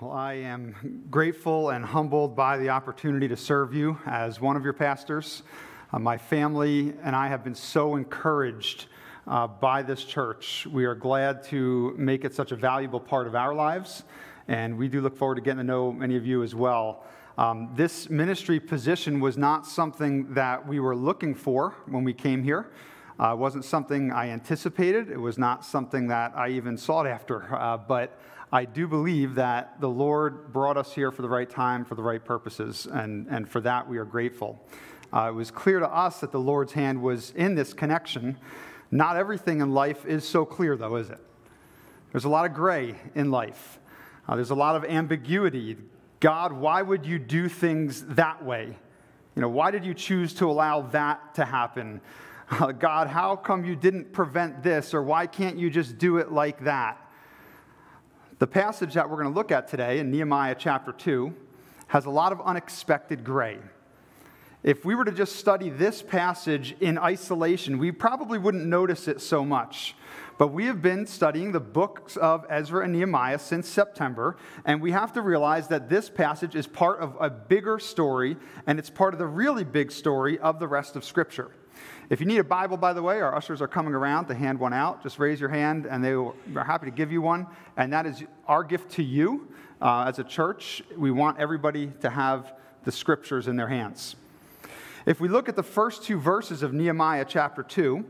Well, I am grateful and humbled by the opportunity to serve you as one of your pastors. Uh, my family and I have been so encouraged uh, by this church. We are glad to make it such a valuable part of our lives, and we do look forward to getting to know many of you as well. Um, this ministry position was not something that we were looking for when we came here. Uh, it wasn't something I anticipated. It was not something that I even sought after. Uh, but I do believe that the Lord brought us here for the right time, for the right purposes, and, and for that we are grateful. Uh, it was clear to us that the Lord's hand was in this connection. Not everything in life is so clear, though, is it? There's a lot of gray in life, uh, there's a lot of ambiguity. God, why would you do things that way? You know, why did you choose to allow that to happen? uh, God, how come you didn't prevent this? Or why can't you just do it like that? The passage that we're going to look at today in Nehemiah chapter 2 has a lot of unexpected gray. If we were to just study this passage in isolation, we probably wouldn't notice it so much. But we have been studying the books of Ezra and Nehemiah since September, and we have to realize that this passage is part of a bigger story, and it's part of the really big story of the rest of Scripture. If you need a Bible, by the way, our ushers are coming around to hand one out. Just raise your hand and they are happy to give you one. And that is our gift to you uh, as a church. We want everybody to have the scriptures in their hands. If we look at the first two verses of Nehemiah chapter 2,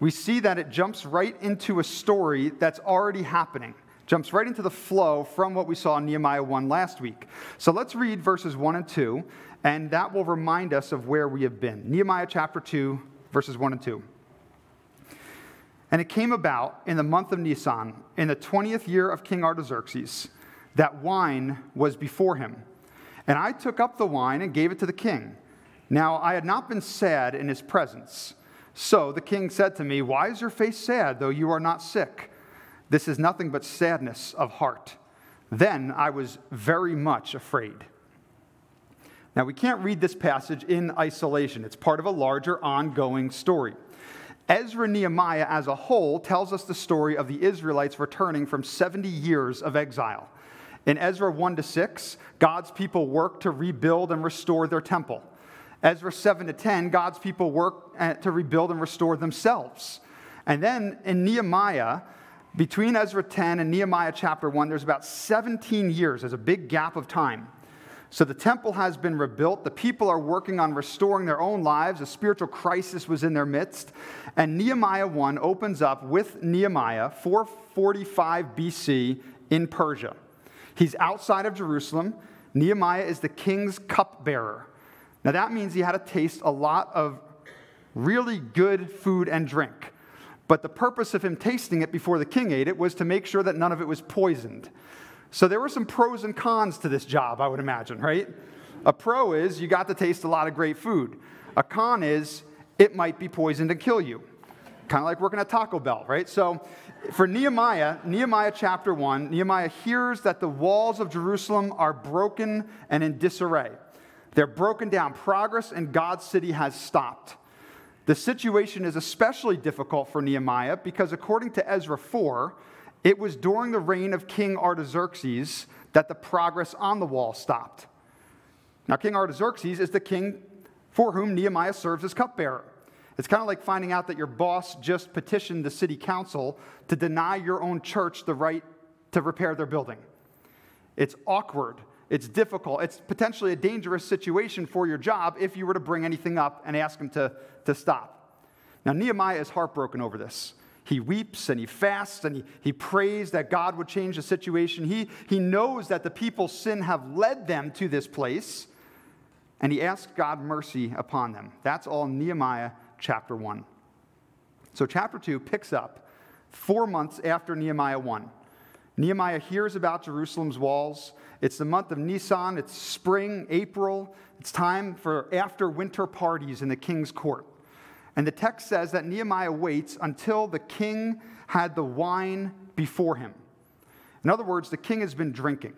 we see that it jumps right into a story that's already happening jumps right into the flow from what we saw in Nehemiah 1 last week. So let's read verses 1 and 2, and that will remind us of where we have been. Nehemiah chapter 2, verses 1 and 2. And it came about in the month of Nisan, in the 20th year of King Artaxerxes, that wine was before him. And I took up the wine and gave it to the king. Now I had not been sad in his presence. So the king said to me, Why is your face sad, though you are not sick? This is nothing but sadness of heart. Then I was very much afraid. Now, we can't read this passage in isolation, it's part of a larger ongoing story. Ezra Nehemiah as a whole tells us the story of the Israelites returning from 70 years of exile. In Ezra 1 to 6, God's people work to rebuild and restore their temple. Ezra 7 to 10, God's people work uh, to rebuild and restore themselves. And then in Nehemiah, between Ezra 10 and Nehemiah chapter 1, there's about 17 years. There's a big gap of time. So the temple has been rebuilt. The people are working on restoring their own lives. A spiritual crisis was in their midst. And Nehemiah 1 opens up with Nehemiah 445 BC in Persia. He's outside of Jerusalem. Nehemiah is the king's cupbearer. Now that means he had to taste a lot of really good food and drink. But the purpose of him tasting it before the king ate it was to make sure that none of it was poisoned. So there were some pros and cons to this job, I would imagine, right? A pro is you got to taste a lot of great food. A con is it might be poisoned and kill you. Kind of like working at Taco Bell, right? So for Nehemiah, Nehemiah chapter 1, Nehemiah hears that the walls of Jerusalem are broken and in disarray. They're broken down. Progress in God's city has stopped. The situation is especially difficult for Nehemiah because, according to Ezra 4, it was during the reign of King Artaxerxes that the progress on the wall stopped. Now, King Artaxerxes is the king for whom Nehemiah serves as cupbearer. It's kind of like finding out that your boss just petitioned the city council to deny your own church the right to repair their building. It's awkward, it's difficult, it's potentially a dangerous situation for your job if you were to bring anything up and ask them to, to stop. Now, Nehemiah is heartbroken over this. He weeps and he fasts and he, he prays that God would change the situation. He, he knows that the people's sin have led them to this place, and he asks God mercy upon them. That's all Nehemiah chapter 1. So, chapter 2 picks up four months after Nehemiah 1. Nehemiah hears about Jerusalem's walls. It's the month of Nisan, it's spring, April. It's time for after winter parties in the king's court. And the text says that Nehemiah waits until the king had the wine before him. In other words, the king has been drinking.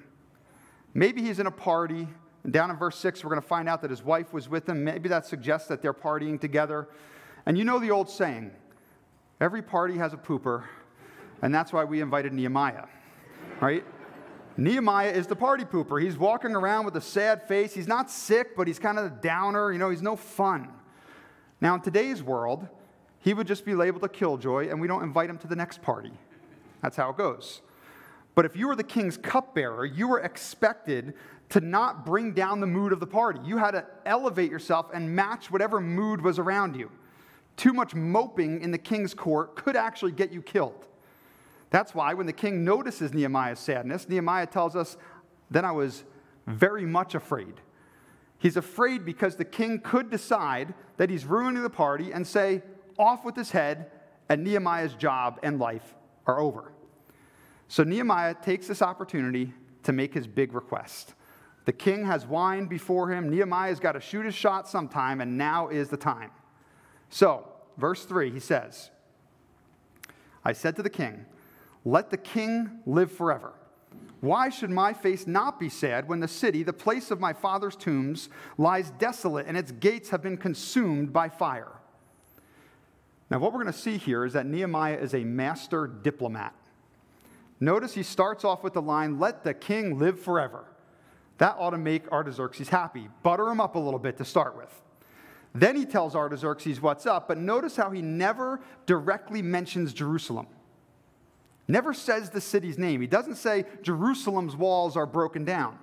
Maybe he's in a party. And down in verse 6, we're going to find out that his wife was with him. Maybe that suggests that they're partying together. And you know the old saying every party has a pooper, and that's why we invited Nehemiah, right? Nehemiah is the party pooper. He's walking around with a sad face. He's not sick, but he's kind of a downer. You know, he's no fun. Now, in today's world, he would just be labeled a killjoy, and we don't invite him to the next party. That's how it goes. But if you were the king's cupbearer, you were expected to not bring down the mood of the party. You had to elevate yourself and match whatever mood was around you. Too much moping in the king's court could actually get you killed. That's why when the king notices Nehemiah's sadness, Nehemiah tells us, Then I was very much afraid. He's afraid because the king could decide that he's ruining the party and say, Off with his head, and Nehemiah's job and life are over. So Nehemiah takes this opportunity to make his big request. The king has wine before him. Nehemiah's got to shoot his shot sometime, and now is the time. So, verse 3, he says, I said to the king, Let the king live forever. Why should my face not be sad when the city, the place of my father's tombs, lies desolate and its gates have been consumed by fire? Now, what we're going to see here is that Nehemiah is a master diplomat. Notice he starts off with the line, Let the king live forever. That ought to make Artaxerxes happy. Butter him up a little bit to start with. Then he tells Artaxerxes what's up, but notice how he never directly mentions Jerusalem. Never says the city's name. He doesn't say Jerusalem's walls are broken down.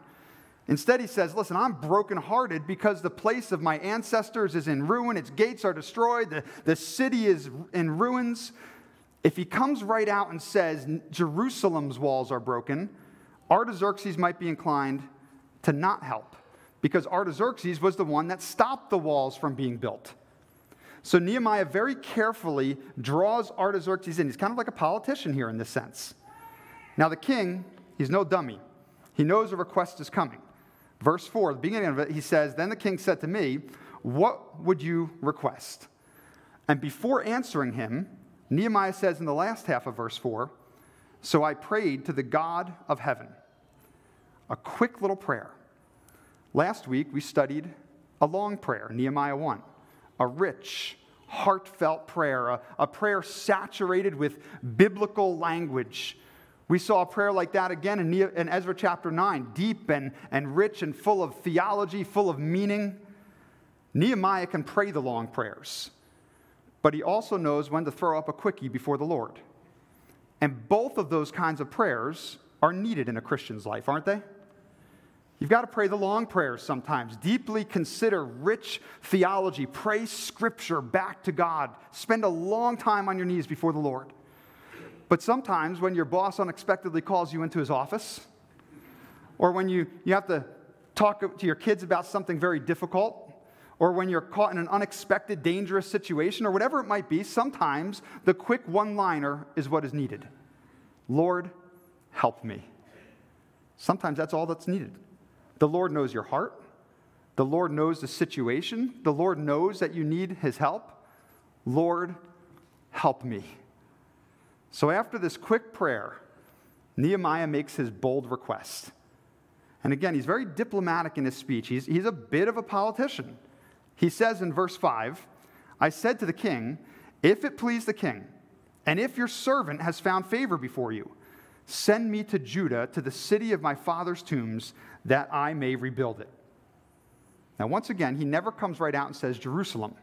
Instead, he says, Listen, I'm brokenhearted because the place of my ancestors is in ruin. Its gates are destroyed. The, the city is in ruins. If he comes right out and says Jerusalem's walls are broken, Artaxerxes might be inclined to not help because Artaxerxes was the one that stopped the walls from being built. So Nehemiah very carefully draws Artaxerxes in. He's kind of like a politician here in this sense. Now, the king, he's no dummy. He knows a request is coming. Verse 4, the beginning of it, he says, Then the king said to me, What would you request? And before answering him, Nehemiah says in the last half of verse 4, So I prayed to the God of heaven. A quick little prayer. Last week, we studied a long prayer, Nehemiah 1, a rich, heartfelt prayer, a, a, prayer saturated with biblical language. We saw a prayer like that again in, in Ezra chapter 9, deep and, and rich and full of theology, full of meaning. Nehemiah can pray the long prayers, but he also knows when to throw up a quickie before the Lord. And both of those kinds of prayers are needed in a Christian's life, aren't they? You've got to pray the long prayers sometimes. Deeply consider rich theology. Pray scripture back to God. Spend a long time on your knees before the Lord. But sometimes when your boss unexpectedly calls you into his office, or when you, you have to talk to your kids about something very difficult, or when you're caught in an unexpected, dangerous situation, or whatever it might be, sometimes the quick one liner is what is needed Lord, help me. Sometimes that's all that's needed. The Lord knows your heart. The Lord knows the situation. The Lord knows that you need his help. Lord, help me. So after this quick prayer, Nehemiah makes his bold request. And again, he's very diplomatic in his speech. He's, he's a bit of a politician. He says in verse 5 I said to the king, If it please the king, and if your servant has found favor before you, send me to Judah, to the city of my father's tombs, that I may rebuild it. Now, once again, he never comes right out and says Jerusalem.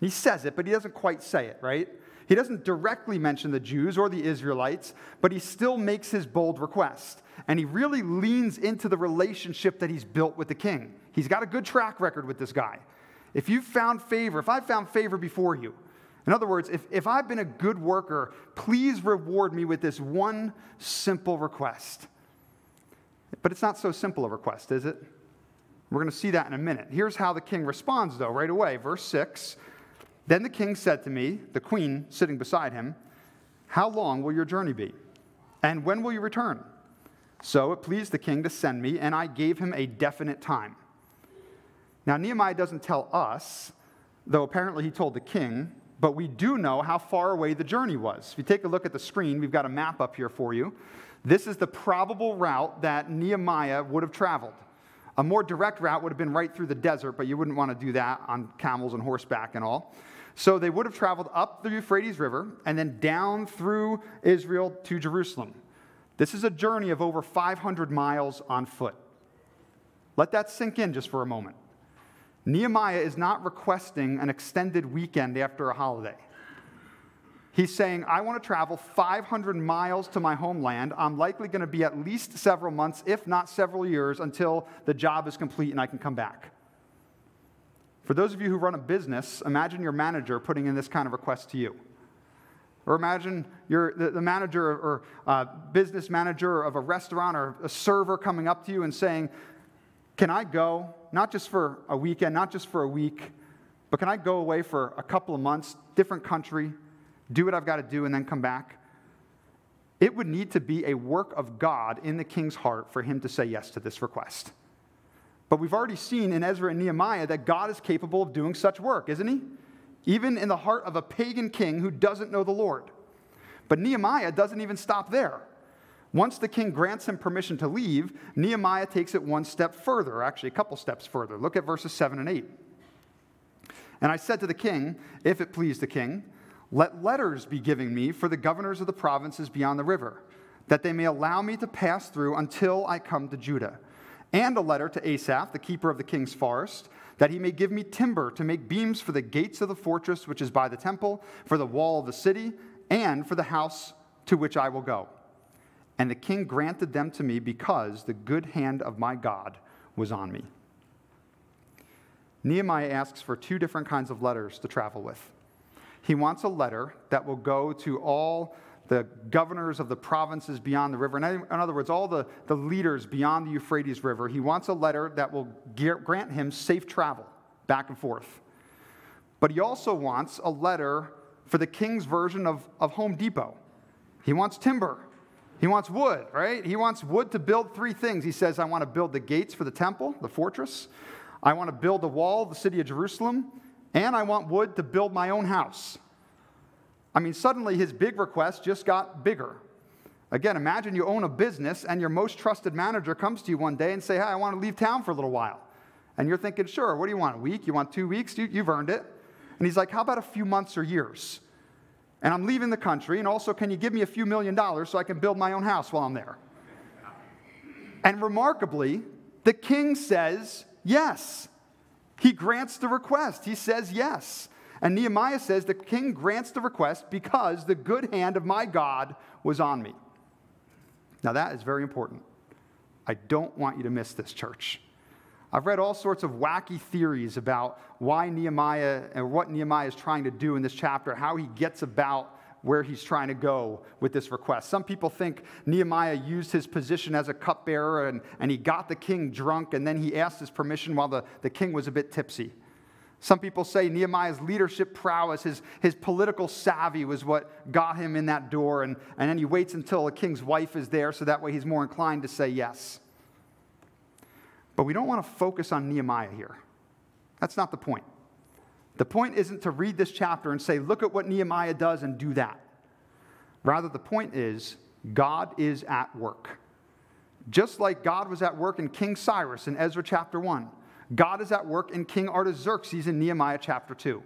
He says it, but he doesn't quite say it, right? He doesn't directly mention the Jews or the Israelites, but he still makes his bold request. And he really leans into the relationship that he's built with the king. He's got a good track record with this guy. If you've found favor, if I've found favor before you, in other words, if, if I've been a good worker, please reward me with this one simple request. But it's not so simple a request, is it? We're going to see that in a minute. Here's how the king responds, though, right away. Verse 6 Then the king said to me, the queen sitting beside him, How long will your journey be? And when will you return? So it pleased the king to send me, and I gave him a definite time. Now, Nehemiah doesn't tell us, though apparently he told the king, but we do know how far away the journey was. If you take a look at the screen, we've got a map up here for you. This is the probable route that Nehemiah would have traveled. A more direct route would have been right through the desert, but you wouldn't want to do that on camels and horseback and all. So they would have traveled up the Euphrates River and then down through Israel to Jerusalem. This is a journey of over 500 miles on foot. Let that sink in just for a moment. Nehemiah is not requesting an extended weekend after a holiday. He's saying, I want to travel 500 miles to my homeland. I'm likely going to be at least several months, if not several years, until the job is complete and I can come back. For those of you who run a business, imagine your manager putting in this kind of request to you. Or imagine the, the manager or uh, business manager of a restaurant or a server coming up to you and saying, Can I go, not just for a weekend, not just for a week, but can I go away for a couple of months, different country, do what I've got to do, and then come back? It would need to be a work of God in the king's heart for him to say yes to this request. But we've already seen in Ezra and Nehemiah that God is capable of doing such work, isn't he? Even in the heart of a pagan king who doesn't know the Lord. But Nehemiah doesn't even stop there. Once the king grants him permission to leave, Nehemiah takes it one step further, actually, a couple steps further. Look at verses 7 and 8. And I said to the king, if it please the king, let letters be given me for the governors of the provinces beyond the river, that they may allow me to pass through until I come to Judah and a letter to Asaph, the keeper of the king's forest, that he may give me timber to make beams for the gates of the fortress which is by the temple, for the wall of the city, and for the house to which I will go. And the king granted them to me because the good hand of my God was on me. Nehemiah asks for two different kinds of letters to travel with. He wants a letter that will go to all the governors of the provinces beyond the river. In other words, all the, the leaders beyond the Euphrates River. He wants a letter that will grant him safe travel back and forth. But he also wants a letter for the king's version of, of Home Depot. He wants timber. He wants wood, right? He wants wood to build three things. He says, I want to build the gates for the temple, the fortress. I want to build the wall, the city of Jerusalem. And I want wood to build my own house. I mean, suddenly his big request just got bigger. Again, imagine you own a business and your most trusted manager comes to you one day and say, Hey, I want to leave town for a little while. And you're thinking, Sure, what do you want? A week? You want two weeks? You, have earned it. And he's like, How about a few months or years? And I'm leaving the country, and also, can you give me a few million dollars so I can build my own house while I'm there? And remarkably, the king says yes. He grants the request. He says yes. And Nehemiah says the king grants the request because the good hand of my God was on me. Now, that is very important. I don't want you to miss this, church. I've read all sorts of wacky theories about why Nehemiah and what Nehemiah is trying to do in this chapter, how he gets about where he's trying to go with this request. Some people think Nehemiah used his position as a cupbearer and, and he got the king drunk and then he asked his permission while the, the king was a bit tipsy. Some people say Nehemiah's leadership prowess, his, his political savvy was what got him in that door. And, and then he waits until a king's wife is there so that way he's more inclined to say yes. But we don't want to focus on Nehemiah here. That's not the point. The point isn't to read this chapter and say, look at what Nehemiah does and do that. Rather, the point is, God is at work. Just like God was at work in King Cyrus in Ezra chapter 1. God is at work in King Artaxerxes in Nehemiah chapter 2.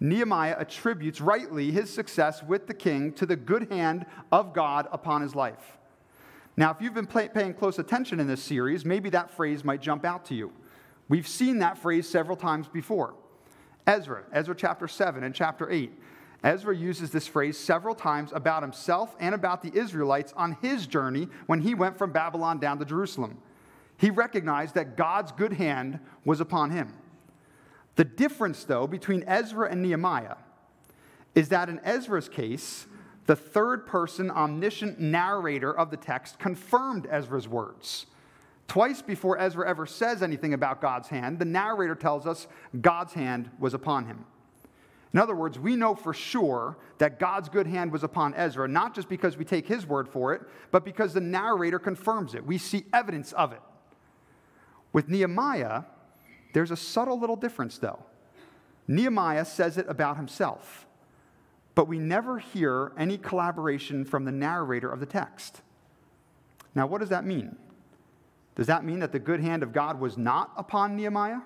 Nehemiah attributes rightly his success with the king to the good hand of God upon his life. Now, if you've been pay- paying close attention in this series, maybe that phrase might jump out to you. We've seen that phrase several times before. Ezra, Ezra chapter 7 and chapter 8. Ezra uses this phrase several times about himself and about the Israelites on his journey when he went from Babylon down to Jerusalem he recognized that God's good hand was upon him. The difference, though, between Ezra and Nehemiah is that in Ezra's case, the third person omniscient narrator of the text confirmed Ezra's words. Twice before Ezra ever says anything about God's hand, the narrator tells us God's hand was upon him. In other words, we know for sure that God's good hand was upon Ezra, not just because we take his word for it, but because the narrator confirms it. We see evidence of it. With Nehemiah, there's a subtle little difference, though. Nehemiah says it about himself, but we never hear any collaboration from the narrator of the text. Now, what does that mean? Does that mean that the good hand of God was not upon Nehemiah?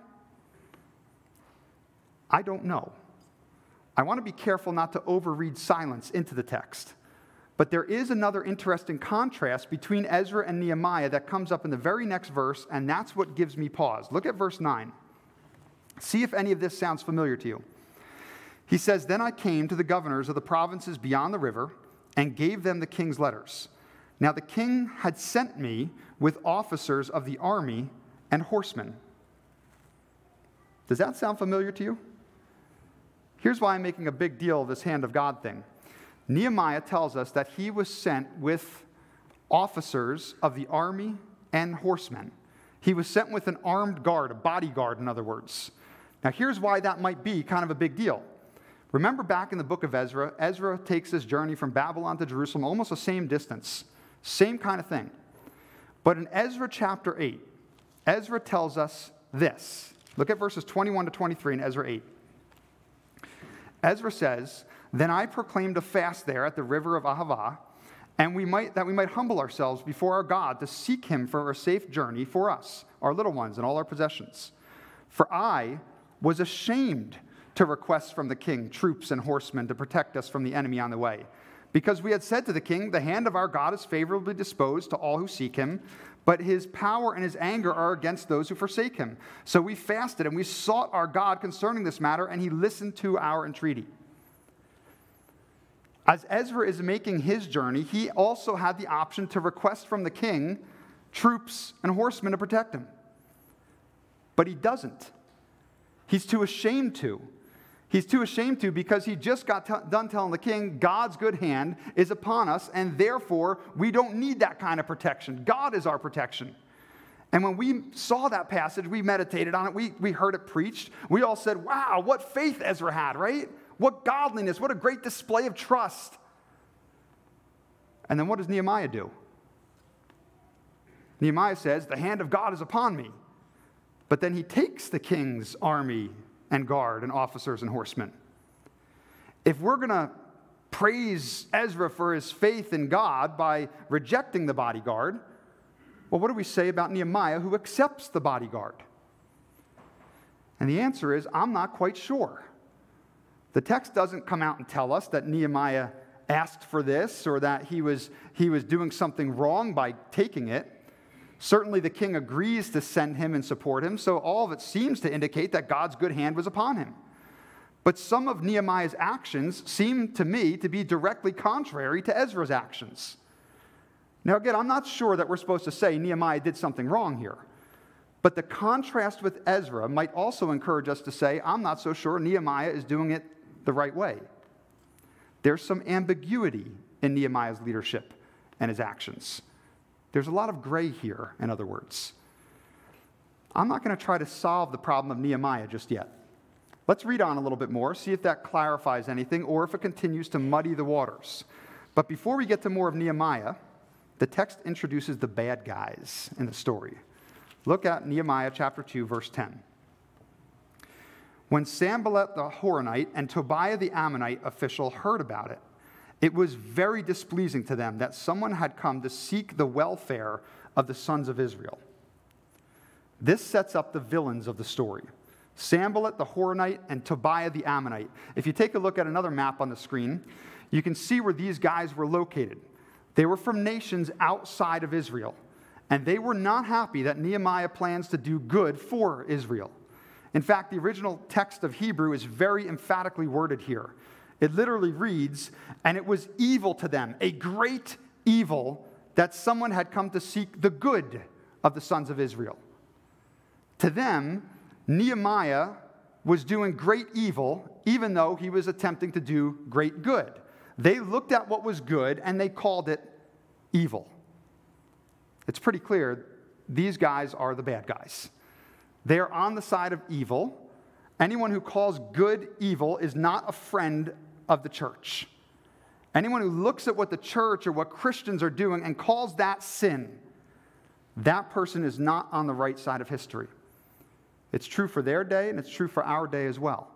I don't know. I want to be careful not to overread silence into the text. But there is another interesting contrast between Ezra and Nehemiah that comes up in the very next verse, and that's what gives me pause. Look at verse 9. See if any of this sounds familiar to you. He says, Then I came to the governors of the provinces beyond the river and gave them the king's letters. Now the king had sent me with officers of the army and horsemen. Does that sound familiar to you? Here's why I'm making a big deal of this hand of God thing. Nehemiah tells us that he was sent with officers of the army and horsemen. He was sent with an armed guard, a bodyguard, in other words. Now, here's why that might be kind of a big deal. Remember back in the book of Ezra, Ezra takes this journey from Babylon to Jerusalem, almost the same distance, same kind of thing. But in Ezra chapter 8, Ezra tells us this. Look at verses 21 to 23 in Ezra 8. Ezra says, Then I proclaimed a fast there at the river of Ahava, and we might, that we might humble ourselves before our God to seek him for a safe journey for us, our little ones, and all our possessions. For I was ashamed to request from the king troops and horsemen to protect us from the enemy on the way. Because we had said to the king, The hand of our God is favorably disposed to all who seek him, but his power and his anger are against those who forsake him. So we fasted and we sought our God concerning this matter, and he listened to our entreaty. As Ezra is making his journey, he also had the option to request from the king troops and horsemen to protect him. But he doesn't. He's too ashamed to. He's too ashamed to because he just got t- done telling the king, God's good hand is upon us, and therefore we don't need that kind of protection. God is our protection. And when we saw that passage, we meditated on it, we, we heard it preached. We all said, Wow, what faith Ezra had, right? What godliness, what a great display of trust. And then what does Nehemiah do? Nehemiah says, The hand of God is upon me. But then he takes the king's army and guard and officers and horsemen. If we're going to praise Ezra for his faith in God by rejecting the bodyguard, well, what do we say about Nehemiah who accepts the bodyguard? And the answer is, I'm not quite sure. The text doesn't come out and tell us that Nehemiah asked for this or that he was, he was doing something wrong by taking it. Certainly, the king agrees to send him and support him, so all of it seems to indicate that God's good hand was upon him. But some of Nehemiah's actions seem to me to be directly contrary to Ezra's actions. Now, again, I'm not sure that we're supposed to say Nehemiah did something wrong here. But the contrast with Ezra might also encourage us to say, I'm not so sure Nehemiah is doing it the right way. There's some ambiguity in Nehemiah's leadership and his actions. There's a lot of gray here, in other words. I'm not going to try to solve the problem of Nehemiah just yet. Let's read on a little bit more, see if that clarifies anything or if it continues to muddy the waters. But before we get to more of Nehemiah, the text introduces the bad guys in the story. Look at Nehemiah chapter 2, verse 10. When Sanballat the Horonite and Tobiah the Ammonite official heard about it, it was very displeasing to them that someone had come to seek the welfare of the sons of Israel. This sets up the villains of the story Sanballat the Horonite and Tobiah the Ammonite. If you take a look at another map on the screen, you can see where these guys were located. They were from nations outside of Israel, and they were not happy that Nehemiah plans to do good for Israel. In fact, the original text of Hebrew is very emphatically worded here. It literally reads, and it was evil to them, a great evil that someone had come to seek the good of the sons of Israel. To them, Nehemiah was doing great evil, even though he was attempting to do great good. They looked at what was good and they called it evil. It's pretty clear these guys are the bad guys. They are on the side of evil. Anyone who calls good evil is not a friend of the church. Anyone who looks at what the church or what Christians are doing and calls that sin, that person is not on the right side of history. It's true for their day and it's true for our day as well.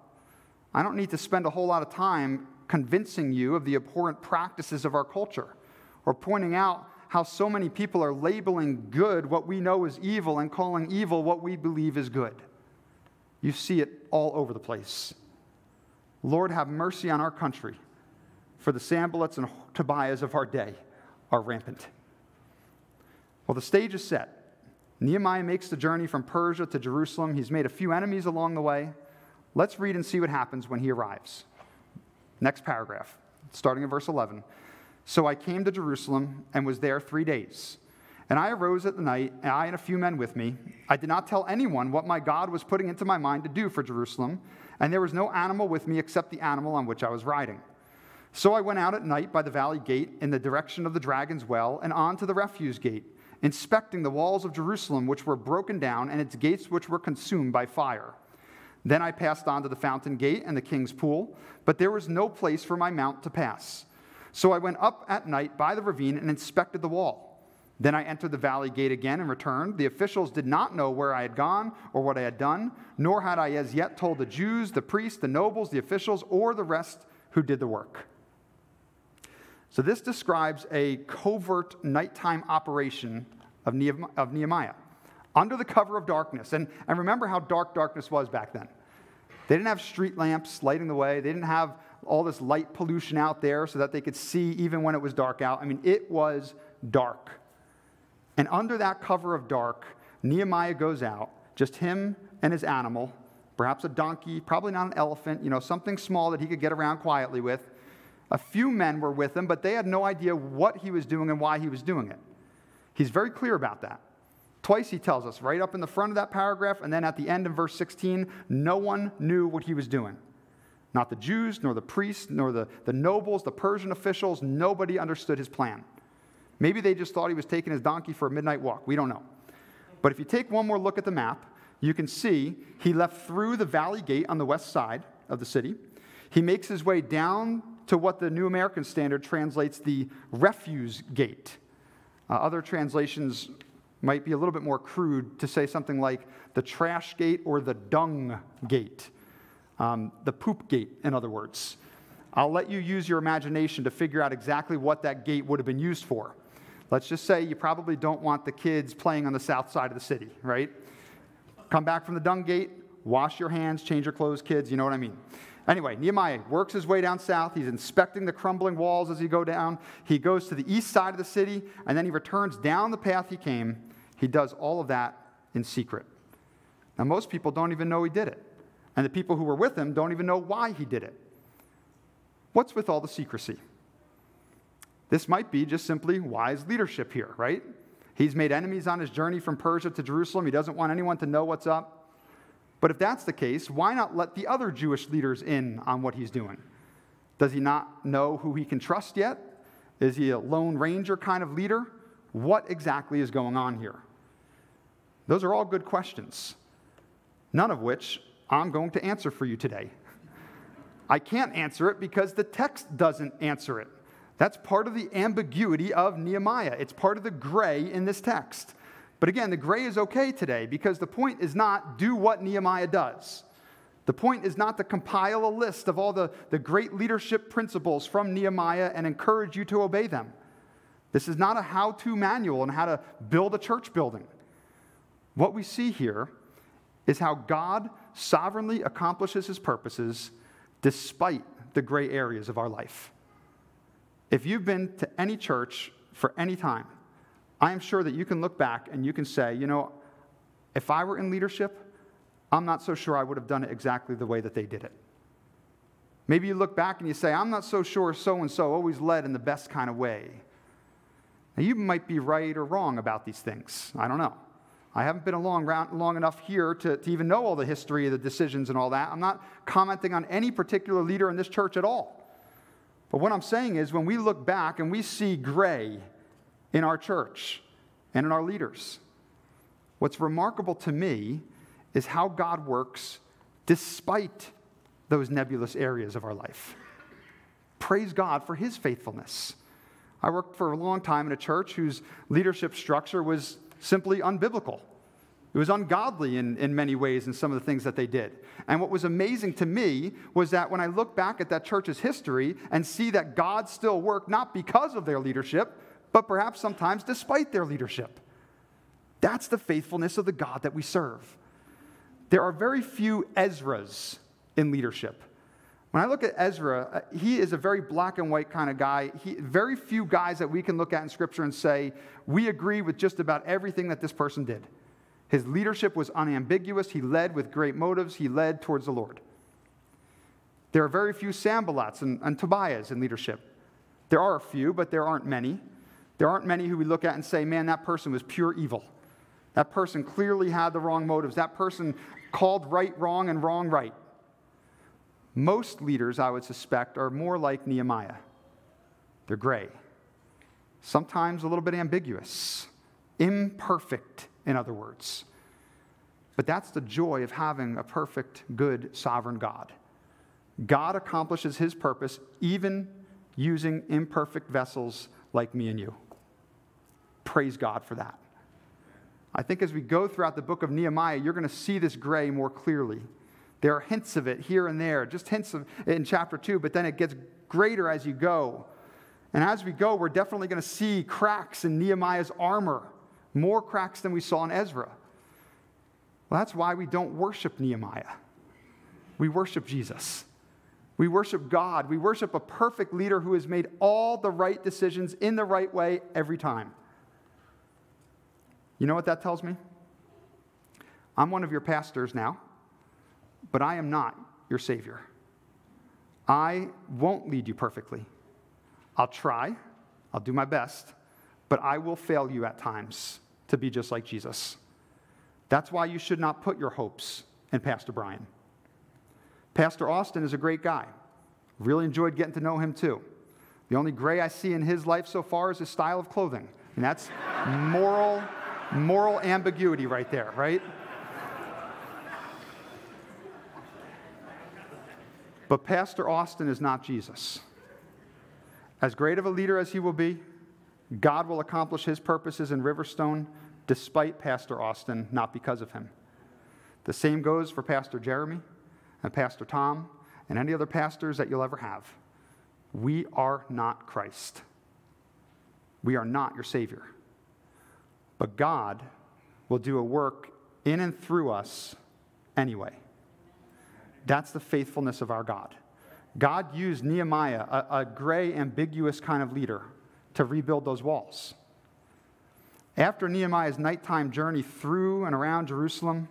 I don't need to spend a whole lot of time convincing you of the abhorrent practices of our culture or pointing out how so many people are labeling good what we know is evil and calling evil what we believe is good. You see it all over the place. Lord, have mercy on our country for the Sanballats and Tobiahs of our day are rampant. Well, the stage is set. Nehemiah makes the journey from Persia to Jerusalem. He's made a few enemies along the way. Let's read and see what happens when he arrives. Next paragraph, starting in verse 11. So I came to Jerusalem and was there three days. And I arose at the night, and I and a few men with me. I did not tell anyone what my God was putting into my mind to do for Jerusalem, and there was no animal with me except the animal on which I was riding. So I went out at night by the valley gate in the direction of the dragon's well and on to the refuse gate, inspecting the walls of Jerusalem, which were broken down, and its gates, which were consumed by fire. Then I passed on to the fountain gate and the king's pool, but there was no place for my mount to pass. So I went up at night by the ravine and inspected the wall. Then I entered the valley gate again and returned. The officials did not know where I had gone or what I had done, nor had I as yet told the Jews, the priests, the nobles, the officials, or the rest who did the work. So this describes a covert nighttime operation of Nehemiah under the cover of darkness. And, and remember how dark darkness was back then. They didn't have street lamps lighting the way, they didn't have all this light pollution out there so that they could see even when it was dark out. I mean, it was dark. And under that cover of dark, Nehemiah goes out, just him and his animal, perhaps a donkey, probably not an elephant, you know, something small that he could get around quietly with. A few men were with him, but they had no idea what he was doing and why he was doing it. He's very clear about that. Twice he tells us, right up in the front of that paragraph, and then at the end in verse 16, no one knew what he was doing. Not the Jews, nor the priests, nor the, the nobles, the Persian officials, nobody understood his plan. Maybe they just thought he was taking his donkey for a midnight walk. We don't know. But if you take one more look at the map, you can see he left through the valley gate on the west side of the city. He makes his way down to what the New American Standard translates the refuse gate. Uh, other translations might be a little bit more crude to say something like the trash gate or the dung gate, um, the poop gate, in other words. I'll let you use your imagination to figure out exactly what that gate would have been used for. Let's just say you probably don't want the kids playing on the south side of the city, right? Come back from the dung gate, wash your hands, change your clothes, kids, you know what I mean. Anyway, Nehemiah works his way down south. He's inspecting the crumbling walls as he go down. He goes to the east side of the city, and then he returns down the path he came. He does all of that in secret. Now, most people don't even know he did it. And the people who were with him don't even know why he did it. What's with all the secrecy? This might be just simply wise leadership here, right? He's made enemies on his journey from Persia to Jerusalem. He doesn't want anyone to know what's up. But if that's the case, why not let the other Jewish leaders in on what he's doing? Does he not know who he can trust yet? Is he a Lone Ranger kind of leader? What exactly is going on here? Those are all good questions, none of which I'm going to answer for you today. I can't answer it because the text doesn't answer it. That's part of the ambiguity of Nehemiah. It's part of the gray in this text. But again, the gray is okay today because the point is not do what Nehemiah does. The point is not to compile a list of all the, the great leadership principles from Nehemiah and encourage you to obey them. This is not a how to manual on how to build a church building. What we see here is how God sovereignly accomplishes his purposes despite the gray areas of our life. If you've been to any church for any time, I am sure that you can look back and you can say, you know, if I were in leadership, I'm not so sure I would have done it exactly the way that they did it. Maybe you look back and you say, I'm not so sure so and so always led in the best kind of way. Now, you might be right or wrong about these things. I don't know. I haven't been along long enough here to, to even know all the history of the decisions and all that. I'm not commenting on any particular leader in this church at all. But what I'm saying is, when we look back and we see gray in our church and in our leaders, what's remarkable to me is how God works despite those nebulous areas of our life. Praise God for his faithfulness. I worked for a long time in a church whose leadership structure was simply unbiblical. It was ungodly in, in many ways in some of the things that they did. And what was amazing to me was that when I look back at that church's history and see that God still worked, not because of their leadership, but perhaps sometimes despite their leadership. That's the faithfulness of the God that we serve. There are very few Ezras in leadership. When I look at Ezra, uh, he is a very black and white kind of guy. He, very few guys that we can look at in Scripture and say, we agree with just about everything that this person did. His leadership was unambiguous. He led with great motives. He led towards the Lord. There are very few Sanballats and, and Tobiahs in leadership. There are a few, but there aren't many. There aren't many who we look at and say, man, that person was pure evil. That person clearly had the wrong motives. That person called right wrong and wrong right. Most leaders, I would suspect, are more like Nehemiah. They're gray, sometimes a little bit ambiguous, imperfect, in other words. But that's the joy of having a perfect, good, sovereign God. God accomplishes his purpose even using imperfect vessels like me and you. Praise God for that. I think as we go throughout the book of Nehemiah, you're going to see this gray more clearly. There are hints of it here and there, just hints of it in chapter 2, but then it gets greater as you go. And as we go, we're definitely going to see cracks in Nehemiah's armor, more cracks than we saw in Ezra. Well, that's why we don't worship Nehemiah. We worship Jesus. We worship God. We worship a perfect leader who has made all the right decisions in the right way every time. You know what that tells me? I'm one of your pastors now but I am not your Savior. I won't lead you perfectly. I'll try, I'll do my best, but I will fail you at times to be just like Jesus. That's why you should not put your hopes in Pastor Brian. Pastor Austin is a great guy. Really enjoyed getting to know him too. The only gray I see in his life so far is his style of clothing. And that's moral, moral ambiguity right there, right? But Pastor Austin is not Jesus. As great of a leader as he will be, God will accomplish his purposes in Riverstone despite Pastor Austin, not because of him. The same goes for Pastor Jeremy and Pastor Tom and any other pastors that you'll ever have. We are not Christ. We are not your Savior. But God will do a work in and through us anyway. That's the faithfulness of our God. God used Nehemiah, a, a gray, ambiguous kind of leader, to rebuild those walls. After Nehemiah's nighttime journey through and around Jerusalem,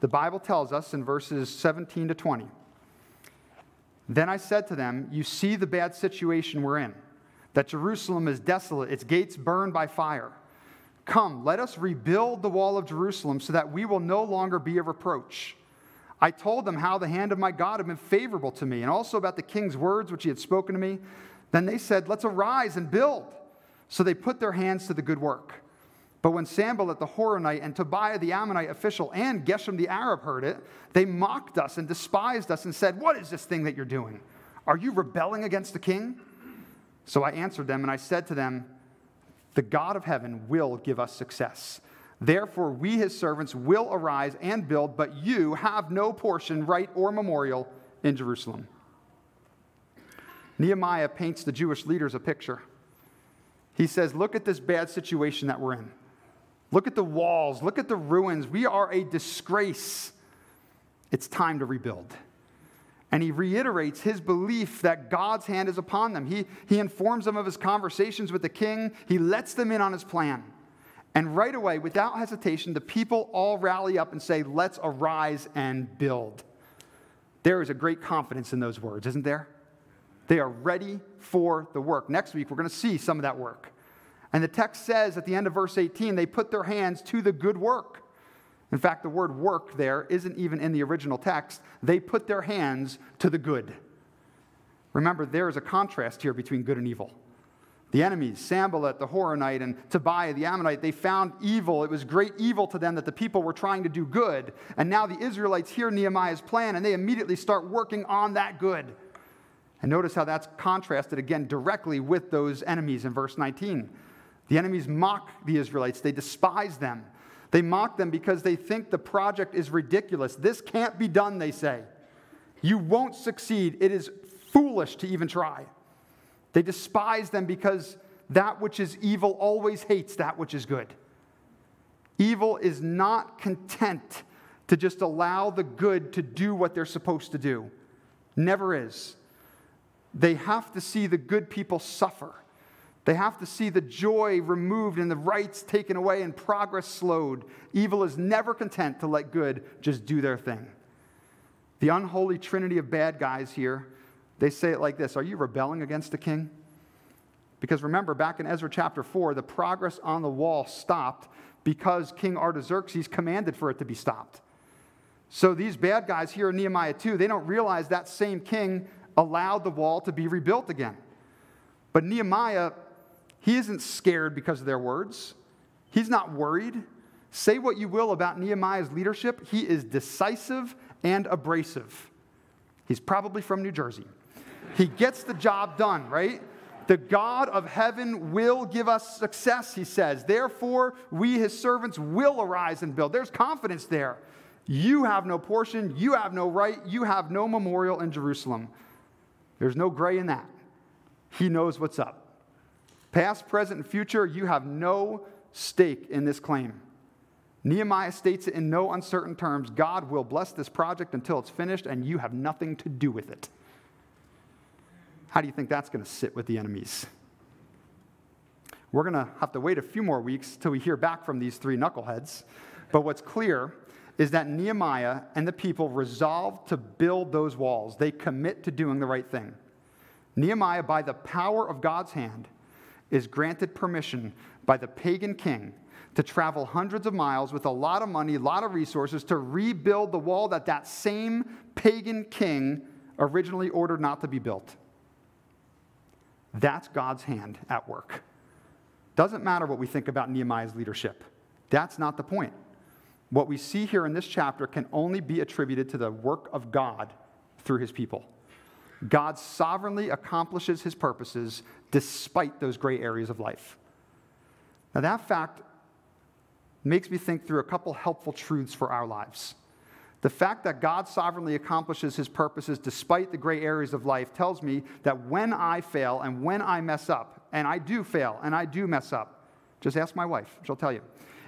the Bible tells us in verses 17 to 20 Then I said to them, You see the bad situation we're in, that Jerusalem is desolate, its gates burned by fire. Come, let us rebuild the wall of Jerusalem so that we will no longer be a reproach. I told them how the hand of my God had been favorable to me, and also about the king's words which he had spoken to me. Then they said, Let's arise and build. So they put their hands to the good work. But when Sanballat the Horonite and Tobiah the Ammonite official and Geshem the Arab heard it, they mocked us and despised us and said, What is this thing that you're doing? Are you rebelling against the king? So I answered them and I said to them, The God of heaven will give us success. Therefore, we, his servants, will arise and build, but you have no portion, right, or memorial in Jerusalem. Nehemiah paints the Jewish leaders a picture. He says, Look at this bad situation that we're in. Look at the walls. Look at the ruins. We are a disgrace. It's time to rebuild. And he reiterates his belief that God's hand is upon them. He, he informs them of his conversations with the king, he lets them in on his plan. And right away, without hesitation, the people all rally up and say, Let's arise and build. There is a great confidence in those words, isn't there? They are ready for the work. Next week, we're going to see some of that work. And the text says at the end of verse 18, they put their hands to the good work. In fact, the word work there isn't even in the original text. They put their hands to the good. Remember, there is a contrast here between good and evil. The enemies, Sanballat, the Horonite, and Tobiah, the Ammonite, they found evil. It was great evil to them that the people were trying to do good. And now the Israelites hear Nehemiah's plan and they immediately start working on that good. And notice how that's contrasted again directly with those enemies in verse 19. The enemies mock the Israelites, they despise them. They mock them because they think the project is ridiculous. This can't be done, they say. You won't succeed. It is foolish to even try. They despise them because that which is evil always hates that which is good. Evil is not content to just allow the good to do what they're supposed to do. Never is. They have to see the good people suffer. They have to see the joy removed and the rights taken away and progress slowed. Evil is never content to let good just do their thing. The unholy trinity of bad guys here, they say it like this Are you rebelling against the king? Because remember, back in Ezra chapter 4, the progress on the wall stopped because King Artaxerxes commanded for it to be stopped. So these bad guys here in Nehemiah 2, they don't realize that same king allowed the wall to be rebuilt again. But Nehemiah, he isn't scared because of their words. He's not worried. Say what you will about Nehemiah's leadership, he is decisive and abrasive. He's probably from New Jersey. He gets the job done, right? The God of heaven will give us success, he says. Therefore, we, his servants, will arise and build. There's confidence there. You have no portion, you have no right, you have no memorial in Jerusalem. There's no gray in that. He knows what's up. Past, present, and future, you have no stake in this claim. Nehemiah states it in no uncertain terms God will bless this project until it's finished, and you have nothing to do with it. How do you think that's going to sit with the enemies? We're going to have to wait a few more weeks till we hear back from these three knuckleheads. But what's clear is that Nehemiah and the people resolve to build those walls. They commit to doing the right thing. Nehemiah, by the power of God's hand, is granted permission by the pagan king to travel hundreds of miles with a lot of money, a lot of resources to rebuild the wall that that same pagan king originally ordered not to be built. That's God's hand at work. Doesn't matter what we think about Nehemiah's leadership. That's not the point. What we see here in this chapter can only be attributed to the work of God through his people. God sovereignly accomplishes his purposes despite those gray areas of life. Now, that fact makes me think through a couple helpful truths for our lives. The fact that God sovereignly accomplishes his purposes despite the gray areas of life tells me that when I fail and when I mess up, and I do fail and I do mess up, just ask my wife, she'll tell you.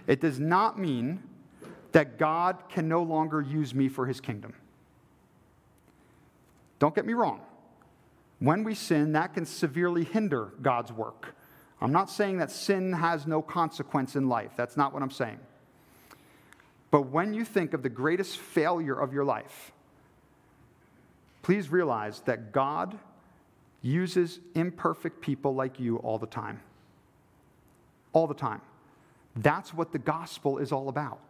It does not mean that God can no longer use me for his kingdom. Don't get me wrong. When we sin, that can severely hinder God's work. I'm not saying that sin has no consequence in life. That's not what I'm saying. But when you think of the greatest failure of your life, please realize that God uses imperfect people like you all the time. All the time. That's what the gospel is all about.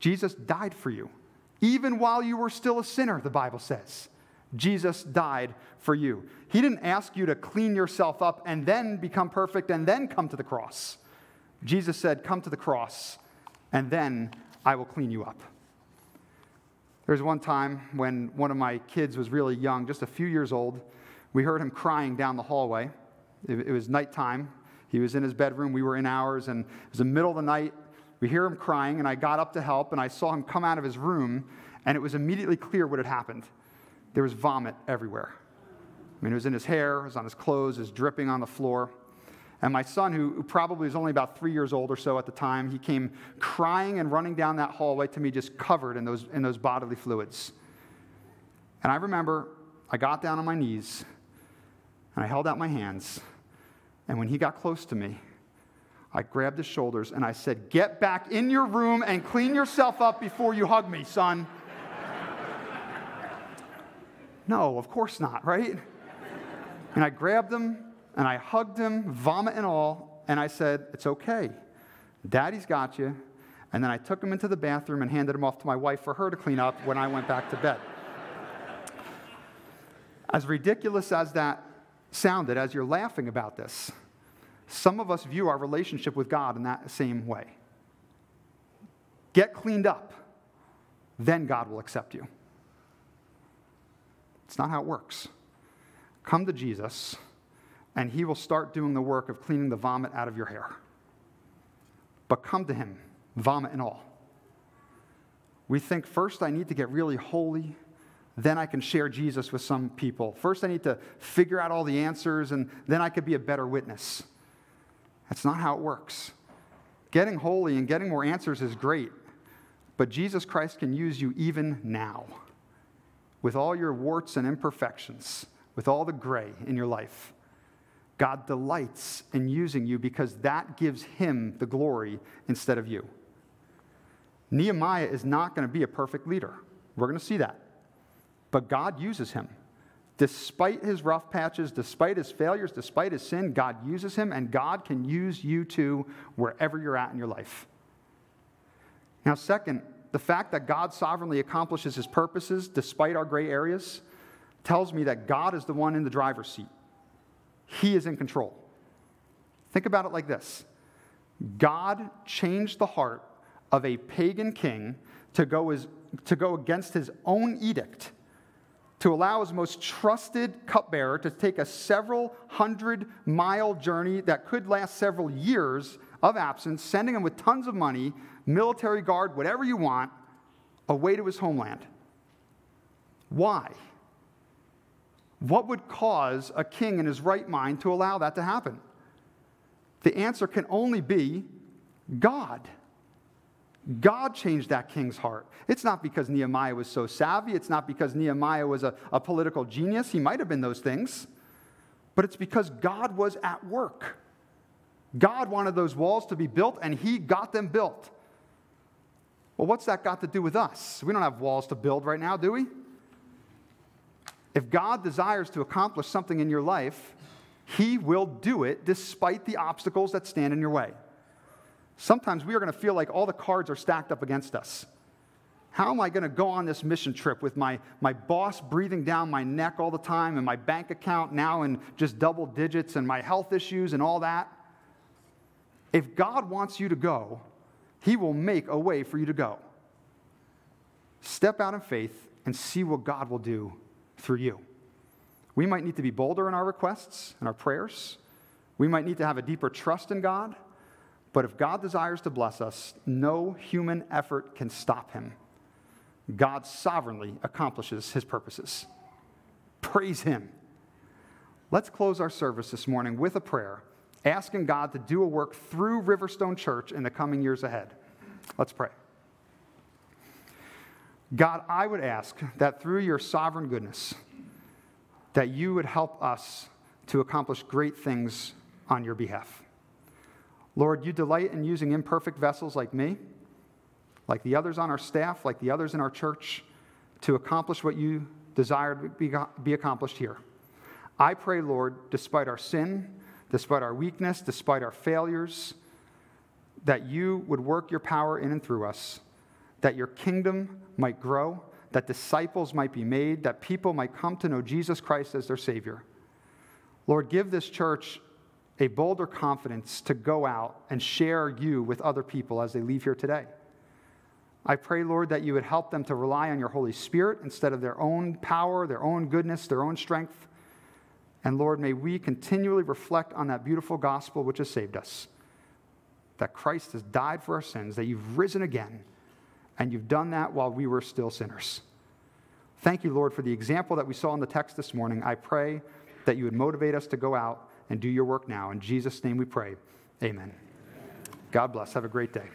Jesus died for you. Even while you were still a sinner, the Bible says. Jesus died for you. He didn't ask you to clean yourself up and then become perfect and then come to the cross. Jesus said, Come to the cross and then I will clean you up. There was one time when one of my kids was really young, just a few years old. We heard him crying down the hallway. It, was nighttime. He was in his bedroom. We were in ours, and it was the middle of the night. We hear him crying, and I got up to help, and I saw him come out of his room, and it was immediately clear what had happened. There was vomit everywhere. I mean, it was in his hair, it was on his clothes, it was dripping on the floor. And my son, who probably was only about three years old or so at the time, he came crying and running down that hallway to me, just covered in those, in those bodily fluids. And I remember I got down on my knees and I held out my hands. And when he got close to me, I grabbed his shoulders and I said, Get back in your room and clean yourself up before you hug me, son. no, of course not, right? And I grabbed him and I hugged him, vomit and all, and I said, It's okay. Daddy's got you. And then I took him into the bathroom and handed him off to my wife for her to clean up when I went back to bed. As ridiculous as that sounded, as you're laughing about this, some of us view our relationship with God in that same way. Get cleaned up, then God will accept you. It's not how it works. Come to Jesus, and He will start doing the work of cleaning the vomit out of your hair. But come to Him, vomit and all. We think first I need to get really holy, then I can share Jesus with some people. First I need to figure out all the answers, and then I could be a better witness. That's not how it works. Getting holy and getting more answers is great, but Jesus Christ can use you even now. with all your warts and imperfections, with all the gray in your life. God delights in using you because that gives him the glory instead of you. Nehemiah is not going to be a perfect leader. We're going to see that. But God uses him. Despite his rough patches, despite his failures, despite his sin, God uses him, and God can use you too wherever you're at in your life. Now, second, the fact that God sovereignly accomplishes his purposes despite our gray areas tells me that God is the one in the driver's seat. He is in control. Think about it like this God changed the heart of a pagan king to go, to go against his own edict, to allow his most trusted cupbearer to take a several hundred mile journey that could last several years of absence, sending him with tons of money, military guard, whatever you want, away to his homeland. Why? What would cause a king in his right mind to allow that to happen? The answer can only be God. God changed that king's heart. It's not because Nehemiah was so savvy. It's not because Nehemiah was a, a political genius. He might have been those things. But it's because God was at work. God wanted those walls to be built, and He got them built. Well, what's that got to do with us? We don't have walls to build right now, do we? If God desires to accomplish something in your life, He will do it despite the obstacles that stand in your way. Sometimes we are going to feel like all the cards are stacked up against us. How am I going to go on this mission trip with my, my boss breathing down my neck all the time and my bank account now in just double digits and my health issues and all that? If God wants you to go, He will make a way for you to go. Step out in faith and see what God will do through you. We might need to be bolder in our requests and our prayers. We might need to have a deeper trust in God. But if God desires to bless us, no human effort can stop him. God sovereignly accomplishes his purposes. Praise him. Let's close our service this morning with a prayer, asking God to do a work through Riverstone Church in the coming years ahead. Let's pray. God, I would ask that through your sovereign goodness, that you would help us to accomplish great things on your behalf. Lord, you delight in using imperfect vessels like me, like the others on our staff, like the others in our church, to accomplish what you desire to be accomplished here. I pray, Lord, despite our sin, despite our weakness, despite our failures, that you would work your power in and through us that your kingdom might grow, that disciples might be made, that people might come to know Jesus Christ as their Savior. Lord, give this church a bolder confidence to go out and share you with other people as they leave here today. I pray, Lord, that you would help them to rely on your Holy Spirit instead of their own power, their own goodness, their own strength. And Lord, may we continually reflect on that beautiful gospel which has saved us that Christ has died for our sins, that you've risen again and you've done that while we were still sinners. Thank you, Lord, for the example that we saw in the text this morning. I pray that you would motivate us to go out and do your work now. In Jesus' name we pray. Amen. God bless. Have a great day.